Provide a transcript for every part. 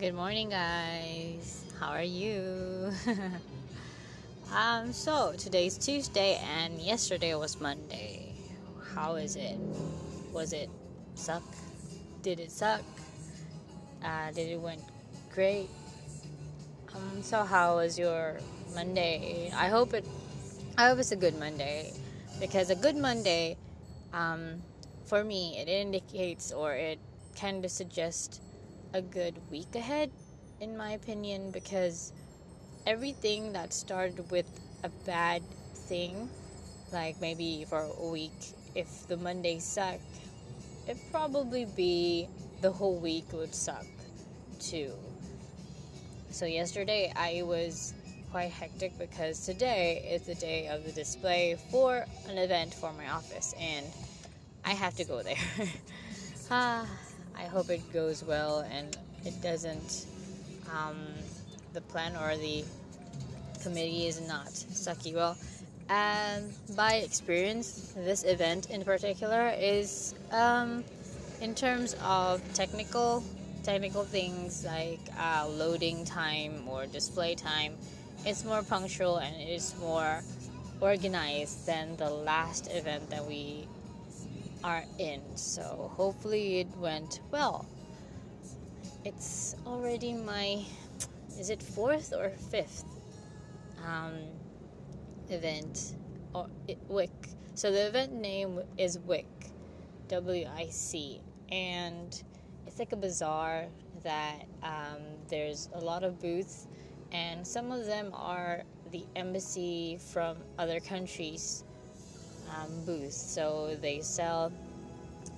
Good morning, guys. How are you? um, so today's Tuesday, and yesterday was Monday. How is it? Was it suck? Did it suck? Uh, did it went great? Um, so how was your Monday? I hope it. I hope it's a good Monday, because a good Monday, um, for me, it indicates or it kind of suggests a good week ahead, in my opinion, because everything that started with a bad thing, like maybe for a week, if the Monday sucked, it'd probably be the whole week would suck too. So, yesterday I was quite hectic because today is the day of the display for an event for my office, and I have to go there. ah I hope it goes well and it doesn't, um, the plan or the committee is not sucky. Well, and by experience, this event in particular is um, in terms of technical technical things like uh, loading time or display time. It's more punctual and it is more organized than the last event that we are in. So hopefully it went well. It's already my, is it fourth or fifth um, event or WIC? So the event name is WIC, W I C, and it's like a bazaar that um, there's a lot of booths, and some of them are the embassy from other countries um. So they sell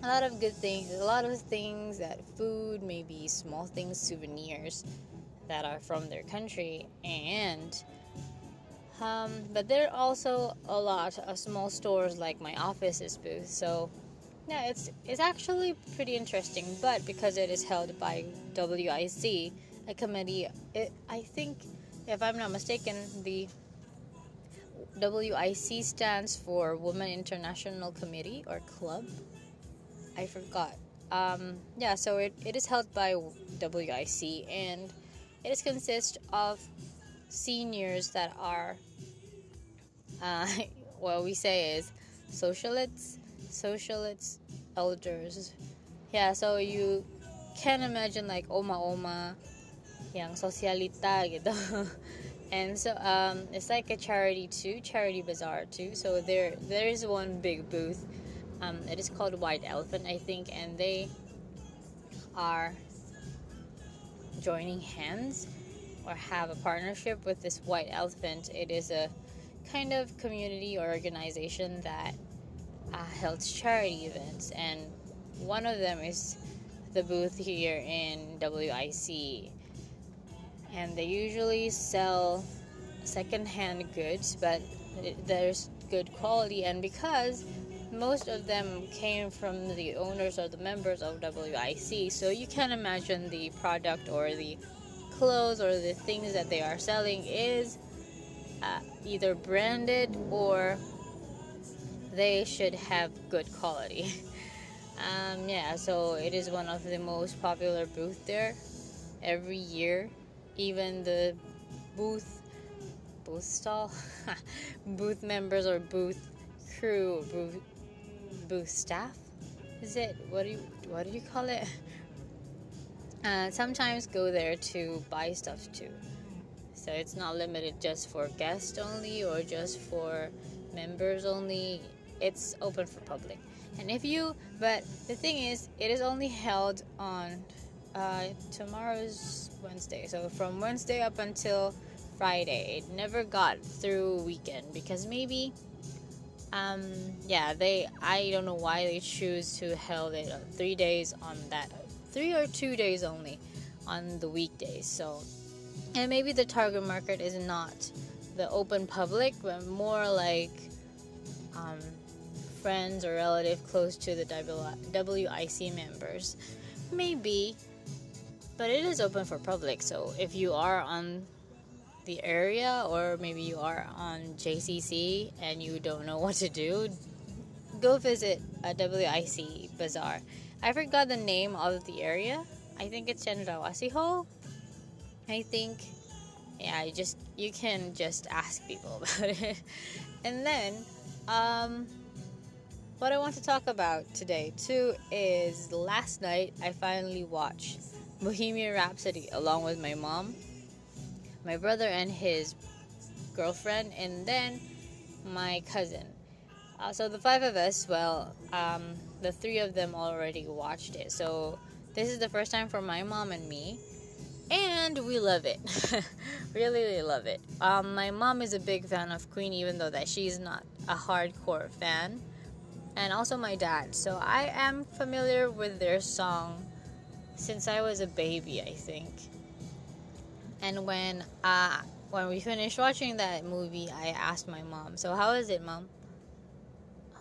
a lot of good things, a lot of things that food, maybe small things, souvenirs that are from their country, and um, but there are also a lot of small stores like my office's booth. So yeah, it's it's actually pretty interesting. But because it is held by WIC, a committee, it, I think, if I'm not mistaken, the WIC stands for Women International Committee or Club. I forgot. Um, yeah, so it, it is held by WIC and it is consist of seniors that are, uh, what we say is socialites, socialites, elders. Yeah, so you can imagine like oma oma, yang sosialita gitu. and so um, it's like a charity too, charity bazaar too. So there there is one big booth. Um, it is called White Elephant, I think, and they are joining hands or have a partnership with this White Elephant. It is a kind of community or organization that uh, holds charity events, and one of them is the booth here in WIC and they usually sell secondhand goods, but there's good quality. And because most of them came from the owners or the members of WIC, so you can imagine the product or the clothes or the things that they are selling is uh, either branded or they should have good quality. um, yeah, so it is one of the most popular booths there every year even the booth booth stall booth members or booth crew booth, booth staff? Is it what do you what do you call it? Uh, sometimes go there to buy stuff too. So it's not limited just for guests only or just for members only. It's open for public. And if you but the thing is it is only held on uh, tomorrow's Wednesday. So from Wednesday up until Friday. It never got through weekend because maybe um yeah, they I don't know why they choose to held it 3 days on that 3 or 2 days only on the weekdays. So and maybe the target market is not the open public, but more like um, friends or relative close to the WIC members. Maybe but it is open for public. So if you are on the area or maybe you are on JCC and you don't know what to do, go visit a WIC bazaar. I forgot the name of the area. I think it's Cendrawasih Hall. I think, yeah, you just you can just ask people about it. and then, um, what I want to talk about today too is last night I finally watched Bohemian Rhapsody along with my mom, my brother and his girlfriend, and then my cousin. Uh, so the five of us, well, um, the three of them already watched it. So this is the first time for my mom and me and we love it really really love it um, my mom is a big fan of queen even though that she's not a hardcore fan and also my dad so i am familiar with their song since i was a baby i think. And when uh, when we finished watching that movie i asked my mom so how is it mom?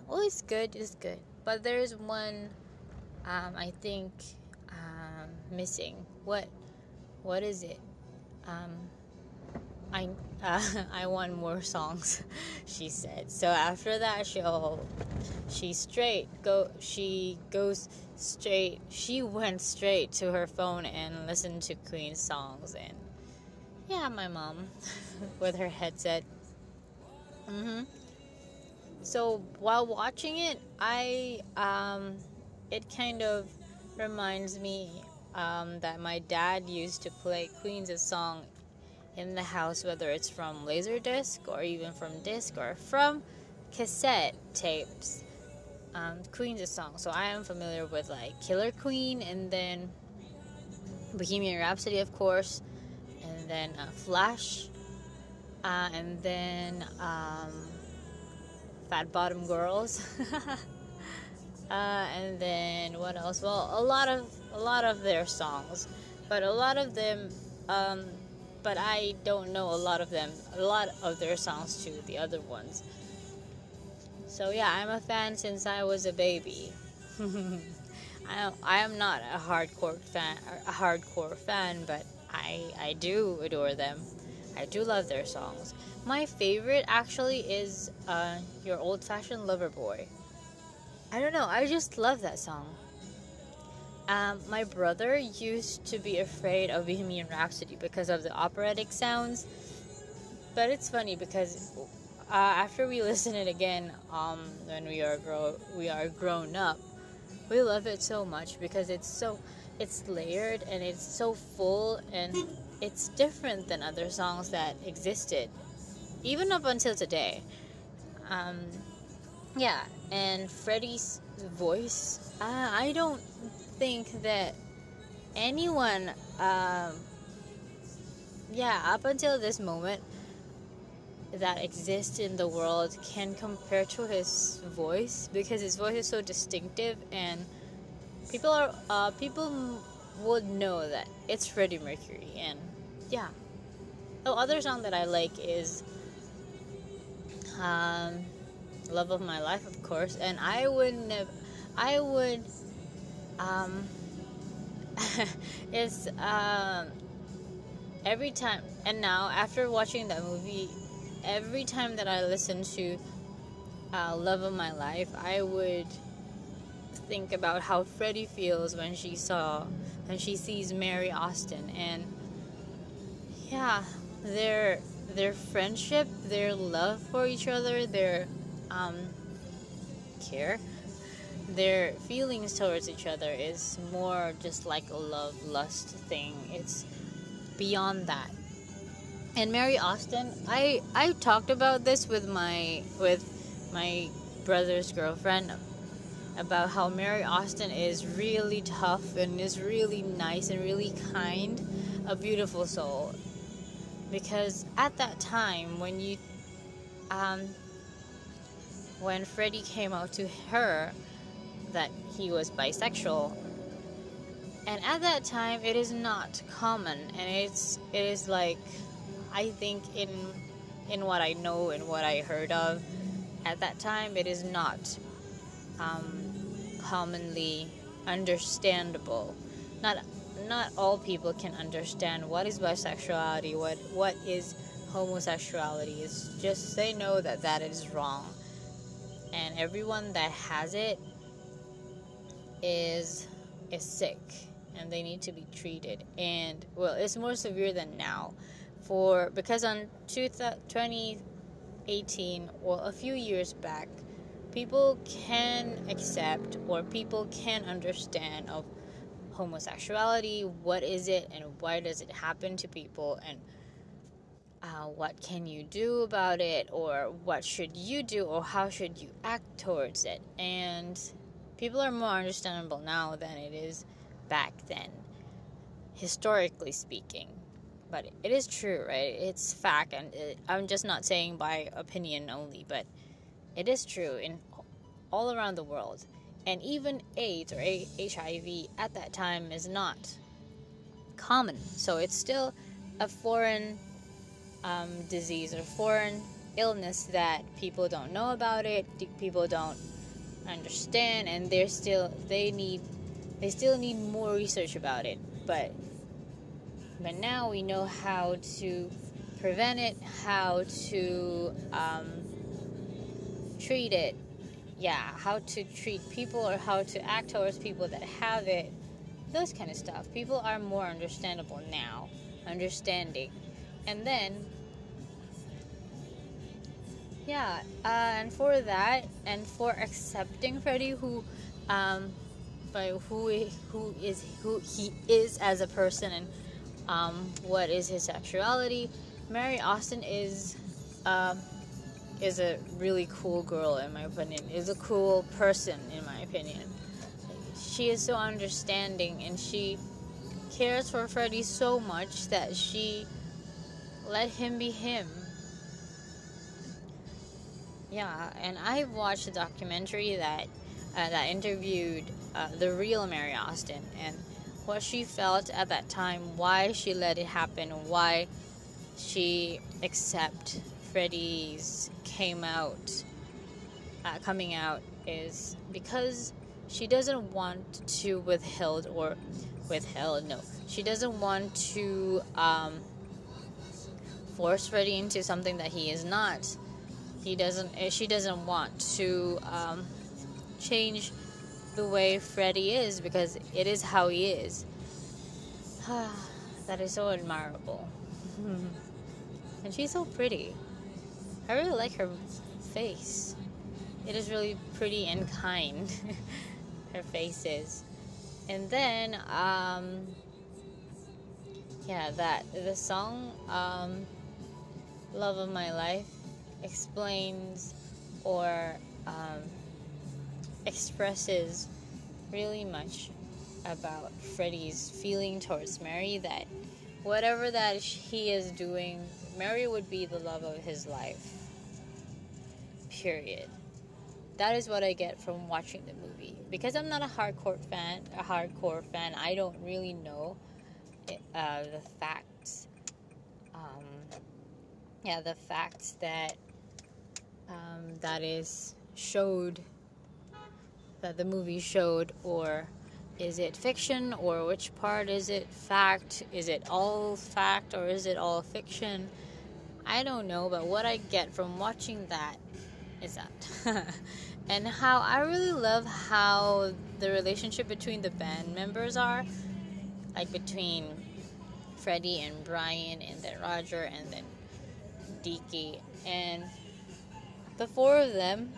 Oh it's good it's good. But there's one um, i think um, missing. What what is it? Um, I uh, I want more songs, she said. So after that, she'll she straight go she goes straight she went straight to her phone and listened to Queen songs and yeah, my mom with her headset. Mhm. So while watching it, I um it kind of reminds me um, that my dad used to play Queen's song in the house, whether it's from Laserdisc or even from disc or from cassette tapes. Um, Queen's song. So I am familiar with like Killer Queen and then Bohemian Rhapsody, of course, and then uh, Flash, uh, and then um, Fat Bottom Girls. Uh, and then what else? Well, a lot of a lot of their songs, but a lot of them. Um, but I don't know a lot of them. A lot of their songs too. The other ones. So yeah, I'm a fan since I was a baby. I I am not a hardcore fan, a hardcore fan, but I I do adore them. I do love their songs. My favorite actually is uh, "Your Old Fashioned Lover Boy." I don't know. I just love that song. Um, my brother used to be afraid of Bohemian Rhapsody because of the operatic sounds. But it's funny because uh, after we listen it again, um, when we are grow we are grown up, we love it so much because it's so it's layered and it's so full and it's different than other songs that existed, even up until today. Um, yeah, and Freddie's voice, uh, I don't think that anyone, um, yeah, up until this moment that exists in the world can compare to his voice because his voice is so distinctive and people are uh, people would know that it's Freddie Mercury and yeah. The other song that I like is um, love of my life, of course, and I would never, I would, um, it's, um, every time, and now after watching that movie, every time that I listen to uh, Love of My Life, I would think about how Freddie feels when she saw, when she sees Mary Austin, and yeah, their their friendship, their love for each other, their um, care. Their feelings towards each other is more just like a love lust thing. It's beyond that. And Mary Austin, I I talked about this with my with my brother's girlfriend about how Mary Austin is really tough and is really nice and really kind, a beautiful soul. Because at that time, when you um, when Freddie came out to her that he was bisexual. And at that time, it is not common, and it's it is like, I think in in what I know and what I heard of, at that time, it is not um, commonly understandable. Not not all people can understand what is bisexuality, what what is homosexuality. It's just they know that that is wrong and everyone that has it is is sick and they need to be treated. And well, it's more severe than now, for because on 2018, well, a few years back, people can accept or people can understand of homosexuality. What is it, and why does it happen to people, and uh, what can you do about it, or what should you do, or how should you act towards it, and people are more understandable now than it is back then, historically speaking. But it is true, right? It's fact, and it, I'm just not saying by opinion only, but it is true in all around the world. And even AIDS or HIV at that time is not common, so it's still a foreign um, disease or foreign illness that people don't know about it, people don't understand, and they're still they need they still need more research about it. But but now we know how to prevent it, how to um, treat it. Yeah, how to treat people or how to act towards people that have it. Those kind of stuff. People are more understandable now, understanding. And then yeah, uh, and for that, and for accepting Freddie, who, um, by who who is who he is as a person, and um, what is his sexuality, Mary Austin is, um, is a really cool girl in my opinion. Is a cool person in my opinion. She is so understanding, and she cares for Freddie so much that she let him be him yeah, and I've watched a documentary that uh, that interviewed uh, the real Mary Austin and what she felt at that time, why she let it happen, why she accept Freddie's came out uh, coming out is because she doesn't want to withheld or withheld no she doesn't want to um, force Freddie into something that he is not he doesn't eh, she doesn't want to um, change the way Freddie is because it is how he is. that is so admirable. and she's so pretty. I really like her face. It is really pretty and kind. her face is. And then, um, yeah, that the song, um, "Love of My Life." Explains or um, expresses really much about Freddie's feeling towards Mary that whatever that he is doing, Mary would be the love of his life. Period. That is what I get from watching the movie. Because I'm not a hardcore fan, a hardcore fan, I don't really know uh, the facts. Um, yeah, the facts that um, that is showed that the movie showed or is it fiction or which part is it fact? Is it all fact or is it all fiction? I don't know but what i get from watching that is that. And how i really love how the relationship between the band members are. Like between freddie and brian and then roger and then Deke. And the four of them,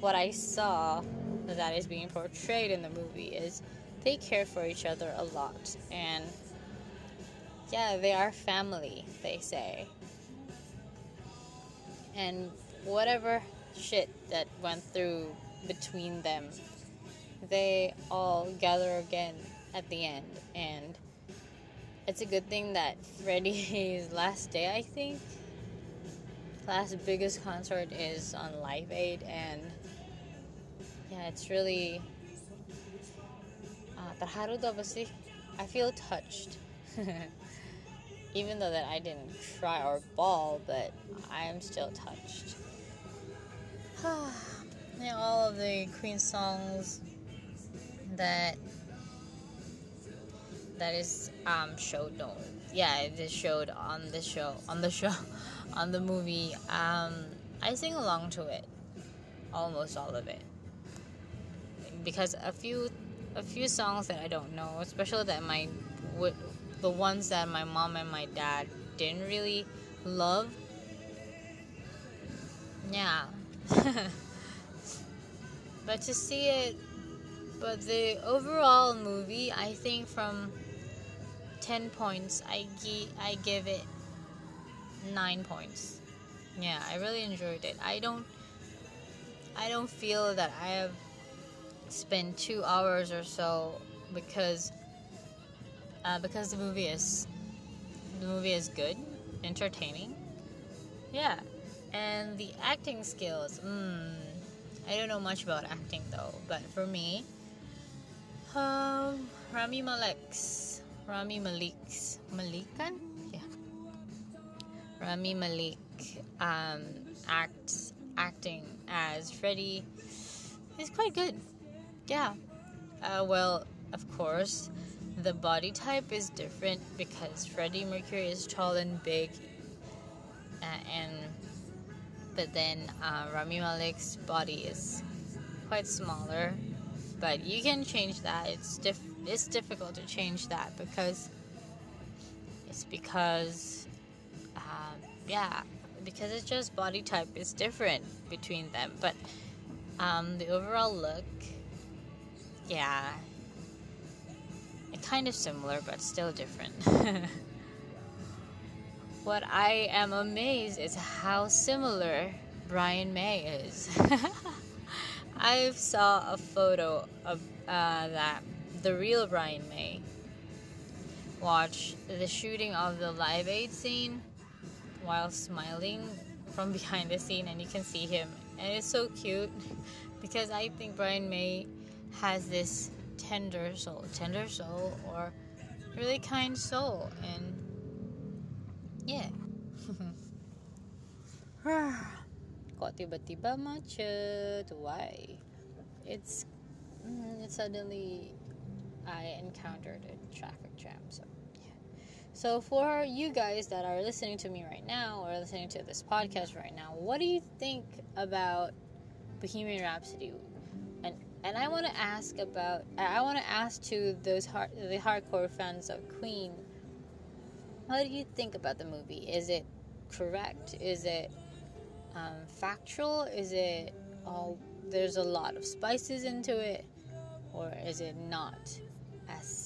what I saw that is being portrayed in the movie is they care for each other a lot. And yeah, they are family, they say. And whatever shit that went through between them, they all gather again at the end. And it's a good thing that Freddie's last day, I think, last biggest concert is on Live Aid, and yeah, it's really. Uh, I feel touched. Even though that I didn't cry or bawl, but I am still touched. yeah, all of the Queen songs that that is um showed no yeah it is showed on the show on the show on the movie, um, I sing along to it, almost all of it, because a few a few songs that I don't know, especially that my the ones that my mom and my dad didn't really love. Yeah. but to see it but the overall movie, I think from 10 points, I, gi- I give it 9 points. Yeah, I really enjoyed it. I don't I don't feel that I have spent 2 hours or so because uh, because the movie is the movie is good, entertaining. Yeah. And the acting skills, mm, I don't know much about acting though, but for me, um, Rami Malek's Rami Malik's Malikan? Rami Malik um, acts acting as Freddie is quite good. Yeah. Uh, well, of course, the body type is different because Freddie Mercury is tall and big, uh, and but then uh, Rami Malek's body is quite smaller but you can change that. It's diff- it's difficult to change that because it's because yeah because it's just body type is different between them but um, the overall look yeah. Kind of similar but still different. What i am amazed is how similar brian may is. I saw a photo of uh, that the real Brian May. Watch the shooting of the Live Aid scene while smiling from behind the scene, and you can see him, and it's so cute because I think Brian May has this tender soul, tender soul, or really kind soul, and yeah. kok tiba-tiba macet? Why? It's mm, it suddenly I encountered a traffic jam so so for you guys that are listening to me right now or listening to this podcast right now what do you think about Bohemian Rhapsody? And and I want to ask about I want to ask to those hard, the hardcore fans of Queen what do you think about the movie? Is it correct? Is it um, factual? Is it oh, there's a lot of spices into it, or is it not as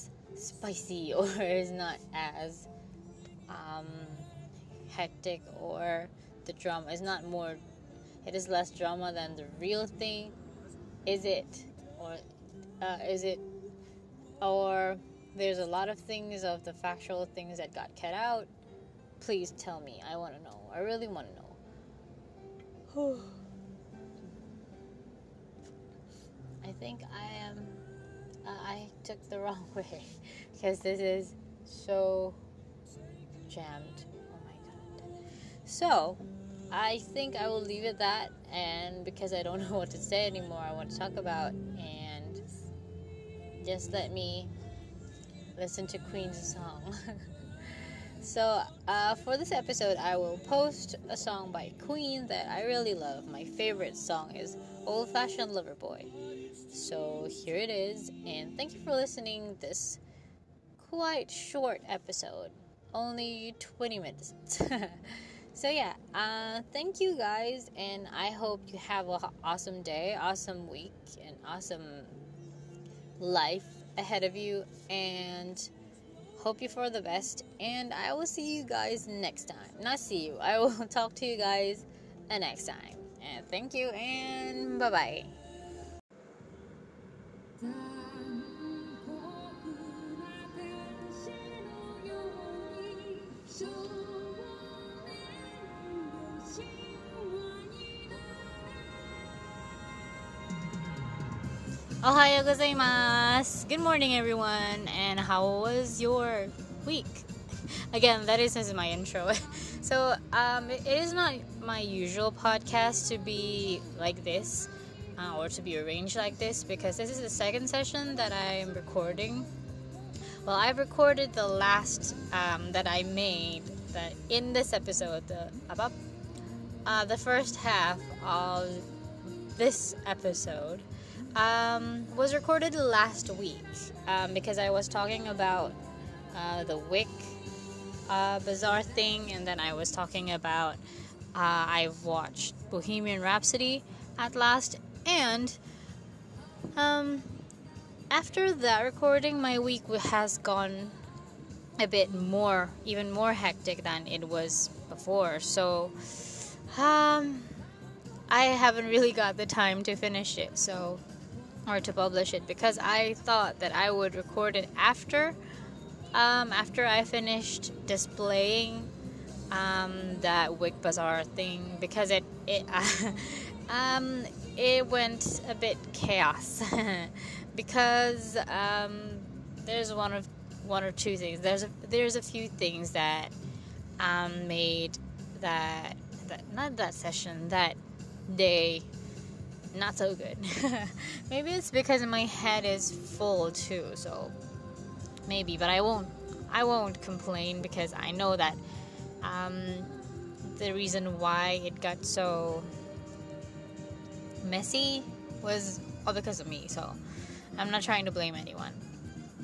spicy, or is not as um, hectic, or the drama is not more? It is less drama than the real thing. Is it, or uh, is it, or there's a lot of things of the factual things that got cut out? Please tell me. I want to know. I really want to know. I think I am. Uh, I took the wrong way because this is so jammed. Oh my god. So, I think I will leave it that, and because I don't know what to say anymore, I want to talk about, and just let me listen to Queen's song. So, uh, for this episode, I will post a song by Queen that I really love. My favorite song is Old Fashioned Lover Boy. So, here it is, and thank you for listening this quite short episode. Only 20 minutes. so, yeah, uh, thank you guys, and I hope you have an awesome day, awesome week, and awesome life ahead of you. And hope you for the best, and I will see you guys next time. Not see you, I will talk to you guys next time. And thank you, and bye bye. Ohayo gozaimasu. Good morning, everyone, and how was your week? Again, that is, is my intro. so, um, it is not my usual podcast to be like this uh, or to be arranged like this because this is the second session that I am recording. Well, I've recorded the last um, that I made that in this episode, the about uh, the first half of this episode um, was recorded last week um, because I was talking about uh, the WIC uh, Bazaar thing, and then I was talking about uh, I've watched Bohemian Rhapsody at last, and um, after that recording, my week has gone a bit more, even more hectic than it was before. So, um, I haven't really got the time to finish it, so or to publish it because I thought that I would record it after, um, after I finished displaying um, that WIC Bazaar thing because it it um, it went a bit chaos because um, there's one of one or two things. There's a, there's a few things that um, made that that not that session that day not so good. maybe it's because my head is full too. So maybe, but I won't. I won't complain because I know that um, the reason why it got so messy was all because of me. So I'm not trying to blame anyone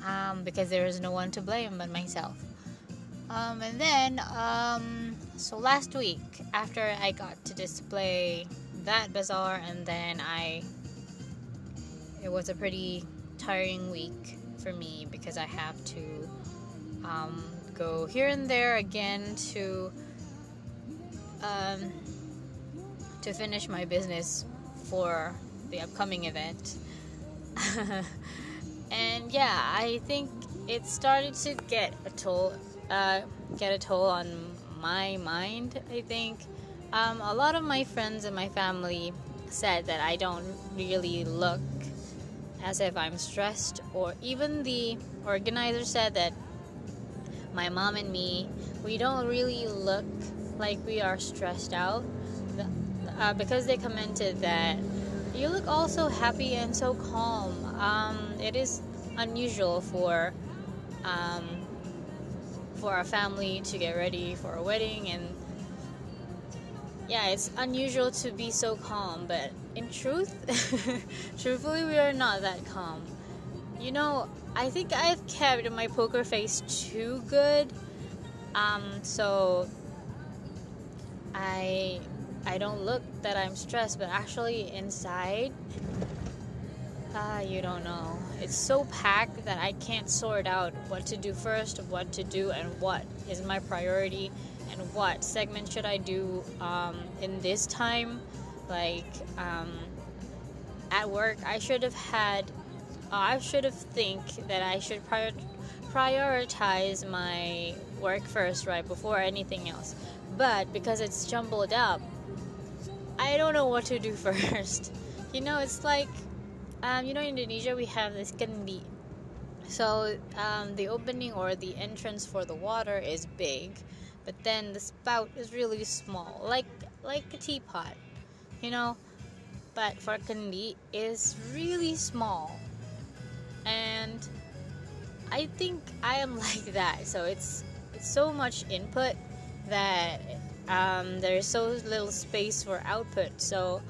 um, because there is no one to blame but myself. Um, and then, um, so last week, after I got to display that bazaar, and then I, it was a pretty tiring week for me because I have to um, go here and there again to um, to finish my business for the upcoming event. and yeah, I think it started to get a toll, uh, get a toll on my mind. I think um, a lot of my friends and my family said that I don't really look as if I'm stressed, or even the organizer said that my mom and me, we don't really look like we are stressed out uh, because they commented that you look also happy and so calm. Um, it is unusual for um, for our family to get ready for a wedding and yeah, it's unusual to be so calm, but in truth, truthfully, we are not that calm. You know, I think I've kept my poker face too good. Um, so I I don't look that I'm stressed, but actually inside, ah, uh, you don't know. It's so packed that I can't sort out what to do first, what to do, and what is my priority, and what segment should I do um, in this time. Like um, at work, I should have had I should have think that I should prior- prioritize my work first, right, before anything else. But because it's jumbled up, I don't know what to do first. You know, it's like, um, you know, in Indonesia we have this kendi. So um, the opening or the entrance for the water is big, but then the spout is really small, like like a teapot, you know. But for kendi is really small and I think I am like that. So it's it's so much input that um, there's so little space for output. So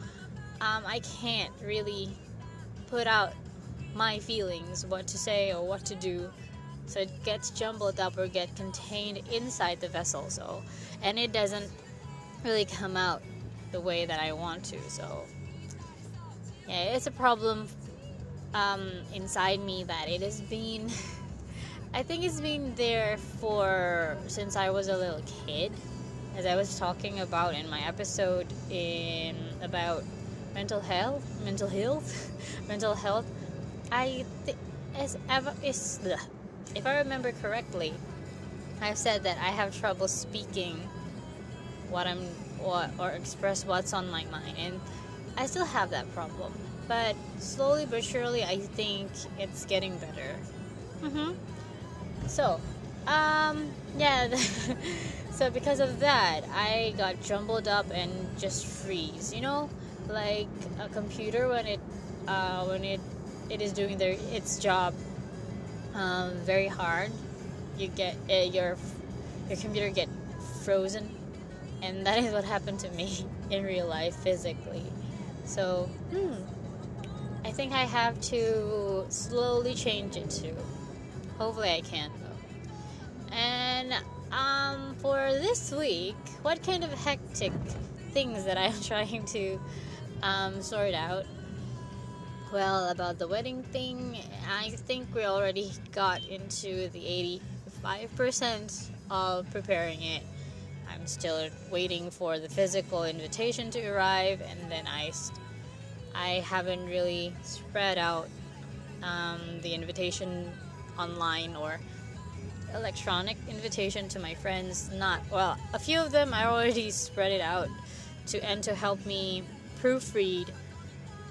um, I can't really put out my feelings, what to say or what to do. So it gets jumbled up or get contained inside the vessel. So and it doesn't really come out the way that I want to. So yeah, it's a problem um, inside me that it has been I think it's been there for since I was a little kid as I was talking about in my episode in about mental health mental health mental health I think as ever is if I remember correctly I've said that I have trouble speaking what I'm what or express what's on my mind and I still have that problem but slowly but surely, I think it's getting better. Mm-hmm. So, um, yeah. so because of that, I got jumbled up and just freeze. You know, like a computer when it uh, when it it is doing their its job um, very hard. You get uh, your your computer get frozen, and that is what happened to me in real life physically. So, hmm, I think I have to slowly change it to. Hopefully, I can. And um, for this week, what kind of hectic things that I'm trying to um, sort out? Well, about the wedding thing, I think we already got into the 85% of preparing it. I'm still waiting for the physical invitation to arrive, and then I, I haven't really spread out um, the invitation online or electronic invitation to my friends. Not well, a few of them I already spread it out to and to help me proofread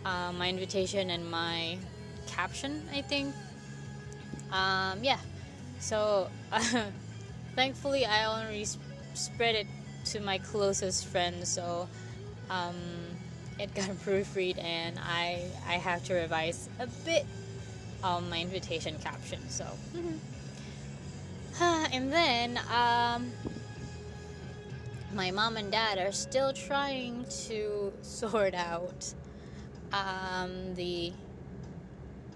uh, my invitation and my caption. I think. Um, yeah. So uh, thankfully, I only sp- spread it to my closest friends. So. Um, it got proofread and I I have to revise a bit on my invitation caption. So, and then um, my mom and dad are still trying to sort out um, the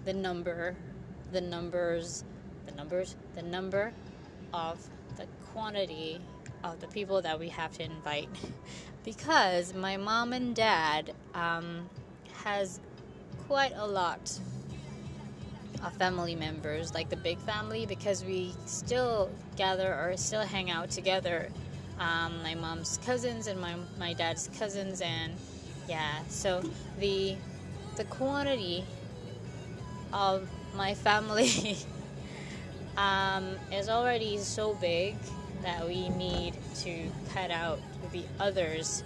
the number, the numbers, the numbers, the number of the quantity of the people that we have to invite, because my mom and dad um, has quite a lot of family members, like the big family, because we still gather or still hang out together. Um, my mom's cousins and my my dad's cousins, and yeah, so the the quantity of my family um, is already so big that we need to cut out the others,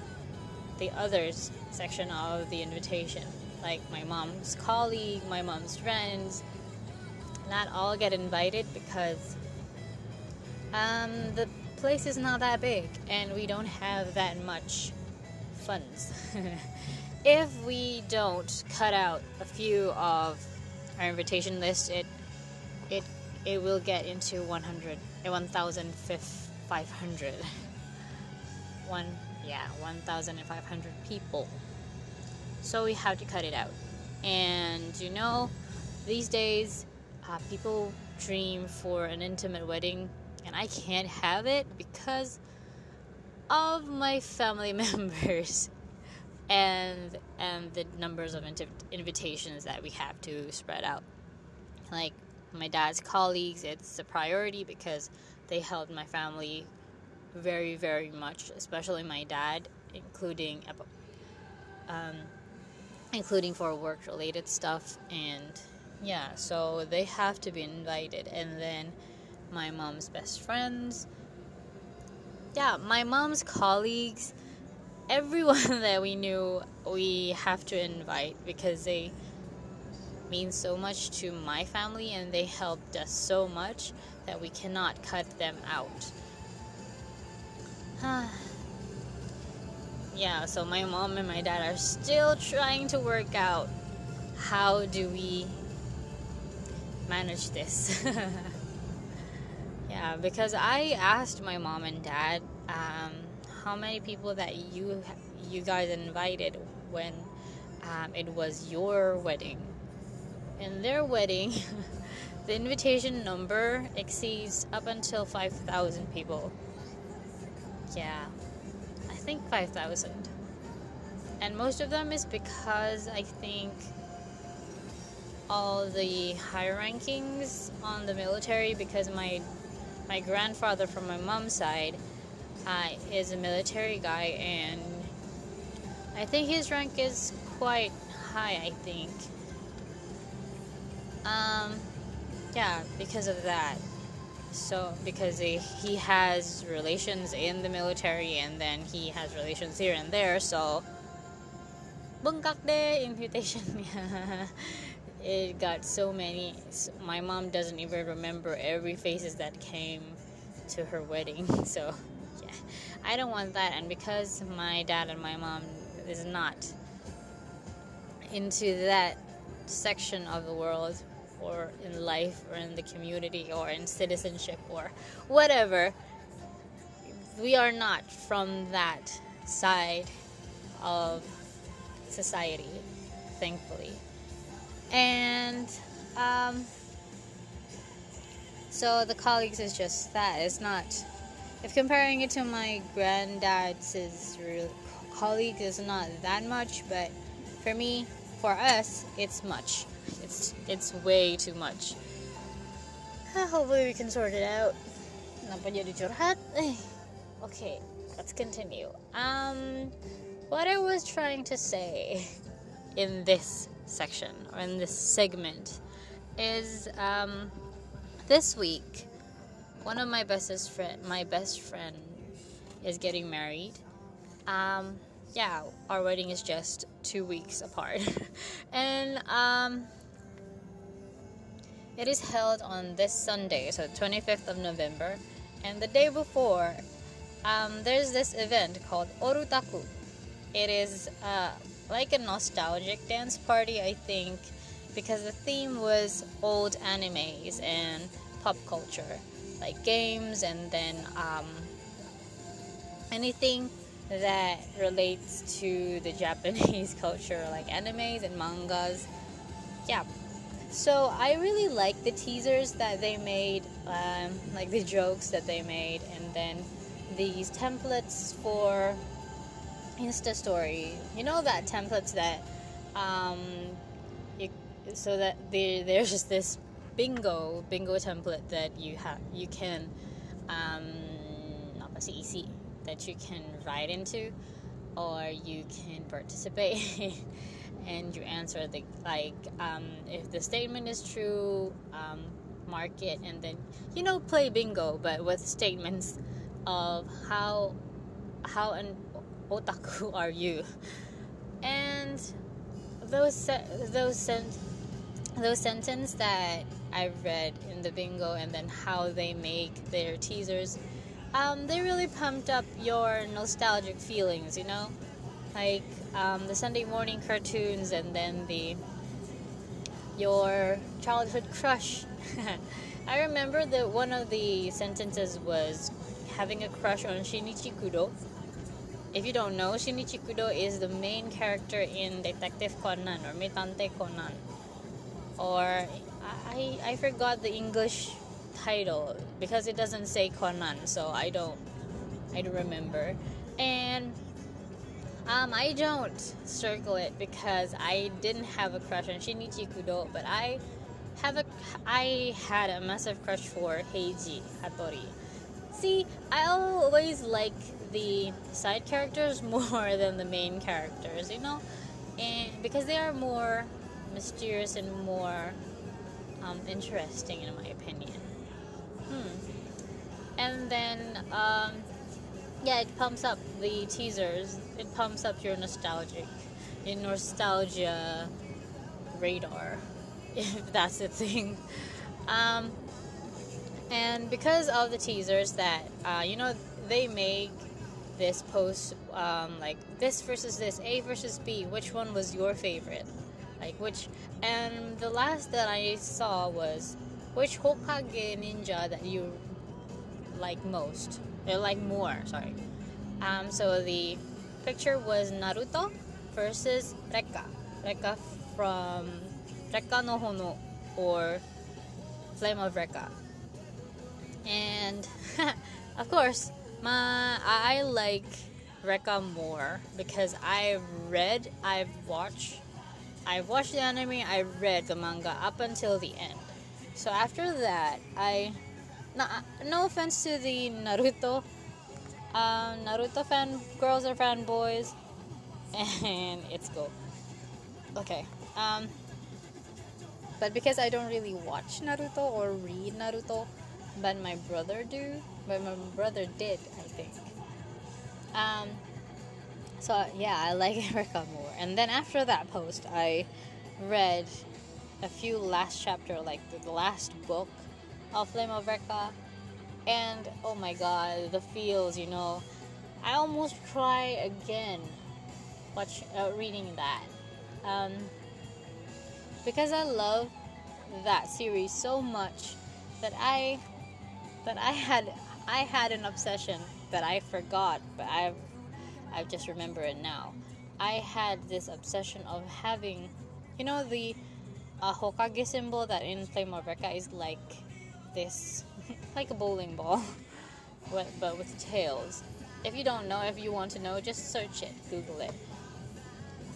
the others section of the invitation, like my mom's colleague, my mom's friends, not all get invited because um, the place is not that big and we don't have that much funds. if we don't cut out a few of our invitation list, it it it will get into 100 1,500. One yeah, 1,500 people. So we have to cut it out. And you know, these days uh, people dream for an intimate wedding, and I can't have it because of my family members and and the numbers of invitations that we have to spread out. Like my dad's colleagues, it's a priority because they helped my family very very much, especially my dad, including um, including for work related stuff and yeah, so they have to be invited. And then my mom's best friends. Yeah, my mom's colleagues. Everyone that we knew, we have to invite because they mean so much to my family and they helped us so much that we cannot cut them out. yeah, so my mom and my dad are still trying to work out how do we manage this. yeah, because I asked my mom and dad um, how many people that you you guys invited when um, it was your wedding. In their wedding, the invitation number exceeds up until 5,000 people. Yeah, I think 5,000. And most of them is because I think all the high rankings on the military because my my grandfather from my mom's side uh, is a military guy and I think his rank is quite high I think. Um yeah because of that. So because he, he has relations in the military and then he has relations here and there so bengkak deh invitation it got so many my mom doesn't even remember every faces that came to her wedding so yeah. I don't want that and because my dad and my mom is not into that section of the world or in life or in the community or in citizenship or whatever we are not from that side of society thankfully and um, so the colleagues is just that. It's not. If comparing it to my granddad's colleagues, is not that much. But for me, for us, it's much. It's it's way too much. Hopefully, we can sort it out. Okay, let's continue. Um, what I was trying to say in this section or in this segment is um, this week one of my bestest friend my best friend is getting married. Um, yeah our wedding is just two weeks apart. And um, it is held on this sunday so 25th of november. And the day before um, there's this event called orutaku. It is uh, like a nostalgic dance party, I think, because the theme was old animes and pop culture, like games and then um, anything that relates to the Japanese culture, like animes and mangas. Yeah. So I really like the teasers that they made, um, like the jokes that they made, and then these templates for Insta story. You know that templates that um, you, so that there, there's just this bingo bingo template that you have you can um, easy that you can write into or you can participate and you answer the like um, if the statement is true um, mark it and then you know play bingo but with statements of how how and otaku are you? And those se- those sen- those sentences that I read in the bingo and then how they make their teasers, um, they really pumped up your nostalgic feelings, you know, like um, the Sunday morning cartoons and then the your childhood crush. I remember that one of the sentences was having a crush on Shinichi Kudo if you don't know, Shinichi Kudo is the main character in Detective Conan or Meitantei Conan. Or I I forgot the English title because it doesn't say Conan, so I don't I don't remember. And um, I don't circle it because I didn't have a crush on Shinichi Kudo, but I have a I had a massive crush for Heiji Hattori. See, I always like the side characters more than the main characters, you know, and because they are more mysterious and more um, interesting, in my opinion. Hmm. And then, um, yeah, it pumps up the teasers. It pumps up your nostalgic, your nostalgia radar, if that's the thing. Um, and because of the teasers that uh, you know they make this post um, like this versus this a versus b which one was your favorite? Like which and the last that i saw was which hokage ninja that you like most or like more sorry. Um, so the picture was naruto versus rekka. Rekka from rekka no hono or flame of rekka. And of course my I like Rekka more because I've read, I've watched, I've watched the anime, I read the manga up until the end. So after that, I no, no offense to the Naruto, um, Naruto fan girls or fanboys, and it's cool. Okay, um, but because I don't really watch Naruto or read Naruto, but my brother do, but my brother did, I think. Um, so yeah, I like Rekka more. And then after that post, I read a few last chapter, like the last book of Flame of Rekka, and oh my god, the feels, you know, I almost cry again, watch uh, reading that, um, because I love that series so much that I that I had I had an obsession that I forgot, but I've I've just remember it now. I had this obsession of having, you know, the a Hokage symbol that in Flame of Recca is like this, like a bowling ball, but with tails. If you don't know, if you want to know, just search it, Google it.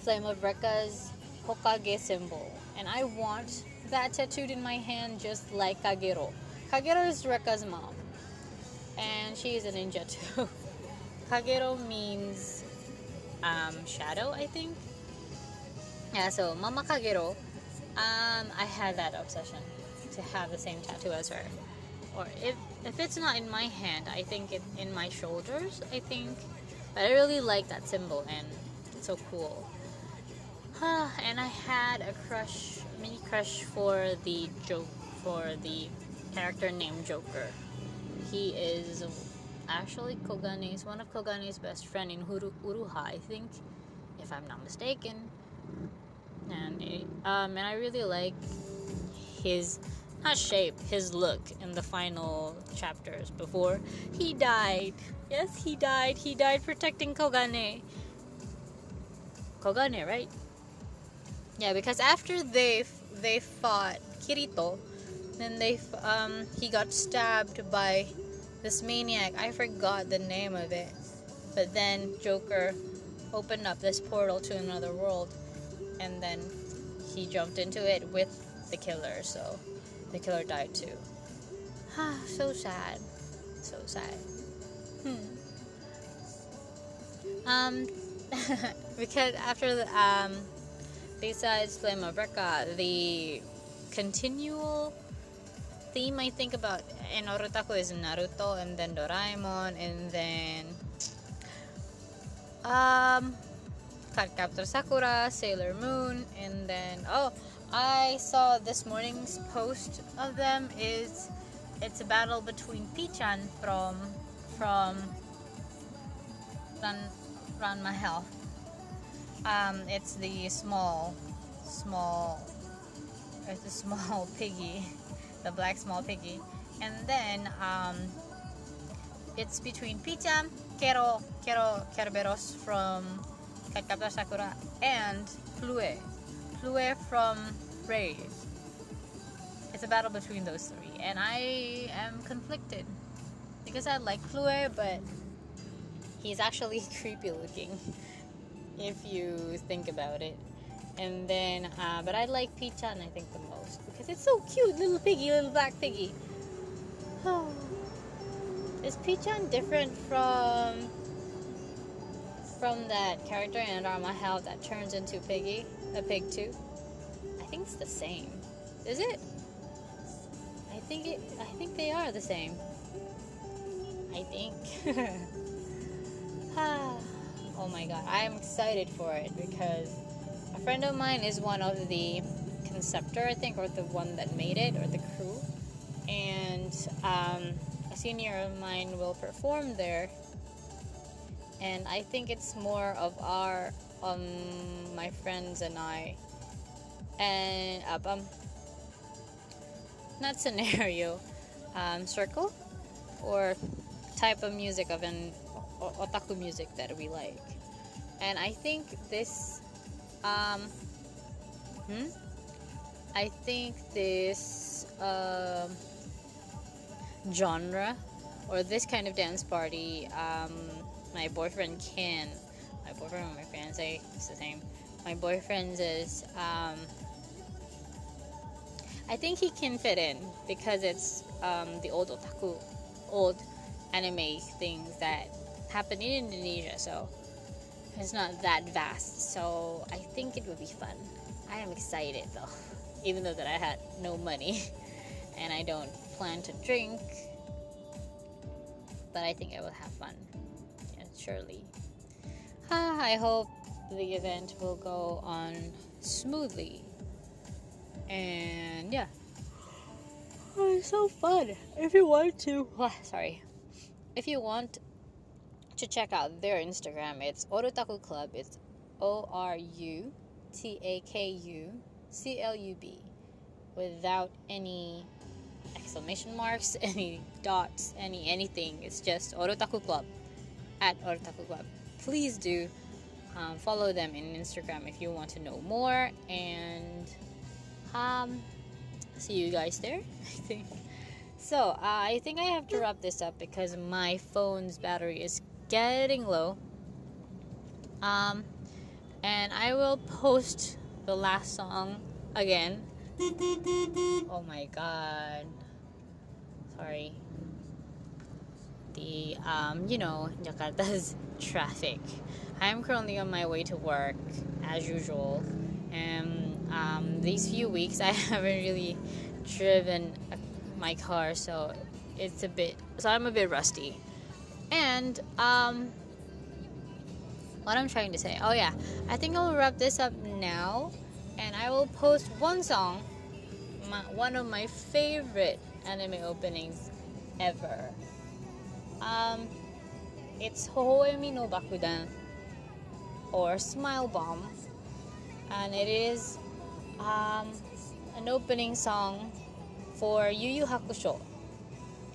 Flame of Recca's Hokage symbol. And I want that tattooed in my hand just like Kagero. Kagero is Rekka's mom. And she is a ninja too. Kagero means um, shadow, I think. Yeah, so Mama Kagero, um, I had that obsession to have the same tattoo as her. Or if if it's not in my hand, I think it in my shoulders. I think, but I really like that symbol and it's so cool. and I had a crush, mini crush for the joke for the character named Joker. He is actually Kogane. Kogane's one of Kogane's best friend in Huru, Uruha, I think, if I'm not mistaken. And um, and I really like his not shape, his look in the final chapters before he died. Yes, he died. He died protecting Kogane. Kogane, right? Yeah, because after they they fought Kirito, then they um he got stabbed by this maniac. I forgot the name of it. But then Joker opened up this portal to another world and then he jumped into it with the killer, so the killer died too. Ah, so sad. So sad. Hmm. Um because after the um besides Flame of Recca, the continual theme I think about in Otaku is Naruto and then Doraemon and then um Cardcaptor Sakura, Sailor Moon, and then oh, I saw this morning's post of them is it's a battle between P-chan from from Ran Ranma Half. Um, it's the small, small, it's a small piggy, the black small piggy, and then um, it's between P-chan, Kero, Kero Kerberos from Cardcaptor Sakura and Plue. Plue from Rave. It's a battle between those three, and I am conflicted because I like Plue, but he's actually creepy looking if you think about it. And then, uh, but I like P-chan, I think, the most because it's so cute, little piggy, little black piggy. Oh. Is P-chan different from from that character in Half that turns into Piggy, a pig too? I think it's the same. Is it? I think it. I think they are the same. I think. Ah. oh my god, I am excited for it because a friend of mine is one of the conceptor, I think, or the one that made it, or the crew, and um, a senior of mine will perform there. And I think it's more of our um my friends and I. And um not scenario um circle or type of music of an otaku music that we like. And I think this um hmm I think this um genre or this kind of dance party um my boyfriend can. My boyfriend and my fiance it's the same. My boyfriend is um, I think he can fit in because it's um, the old otaku, old anime things that happen in Indonesia. So it's not that vast. So I think it would be fun. I am excited though, even though that I had no money and I don't plan to drink. But I think I will have fun surely. Ah, I hope the event will go on smoothly. And yeah. Oh, it's so fun. If you want to, oh, sorry. If you want to check out their Instagram, it's Orutaku Club. It's O R U T A K U C L U B without any exclamation marks, any dots, any anything. It's just Orutaku Club at Orutaku Club. Please do um, follow them in Instagram if you want to know more. And Um, see you guys there. I think. So uh, I think I have to wrap this up because my phone's battery is getting low. Um, and I will post the last song again. Oh my god. Sorry. The um, you know, Jakarta's traffic. I'm currently on my way to work as usual, and um, these few weeks I haven't really driven my car, so it's a bit. So I'm a bit rusty, and um, what I'm trying to say. Oh yeah, I think I'll wrap this up now, and I will post one song, my, one of my favorite anime openings ever. Um, it's Hohoemi no Bakudan or Smile Bomb, and it is um, an opening song for Yu Yu Hakusho.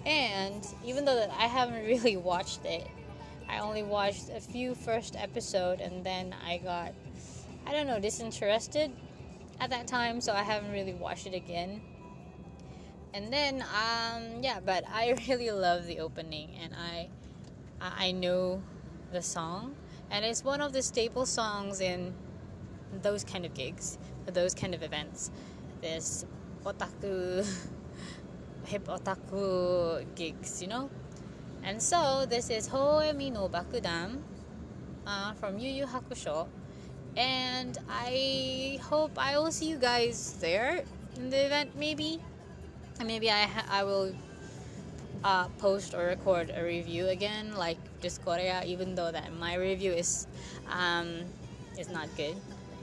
And even though I haven't really watched it, I only watched a few first episode and then I got I don't know disinterested at that time, so I haven't really watched it again. And then um yeah, but I really love the opening and I I know the song and it's one of the staple songs in those kind of gigs, those kind of events. This otaku hip otaku gigs, you know? And so this is Hoemi no Bakudan uh, from Yu Yu Hakusho. And I hope I will see you guys there in the event, maybe. Maybe I, ha- I will uh, post or record a review again, like Korea, even though that my review is um, is not good.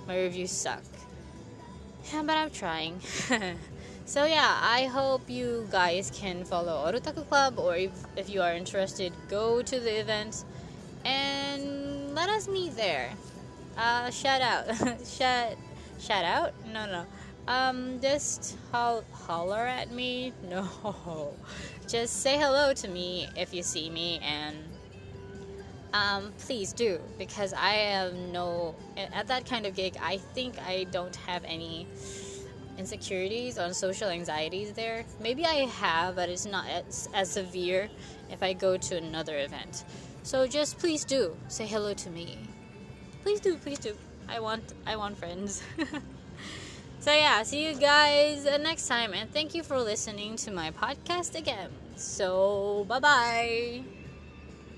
My reviews suck. Yeah, but I'm trying. So yeah, I hope you guys can follow Orutaku Club or if, if you are interested, go to the event and let us meet there. Uh, shout out. shout, shout out? No, no. Um, just ho- holler at me? No. Just say hello to me if you see me and um, please do because I have no at that kind of gig. I think I don't have any insecurities on social anxieties there. Maybe I have, but it's not as, as severe if I go to another event. So just please do say hello to me. Please do, please do. I want I want friends. so yeah, see you guys next time and thank you for listening to my podcast again. So bye-bye.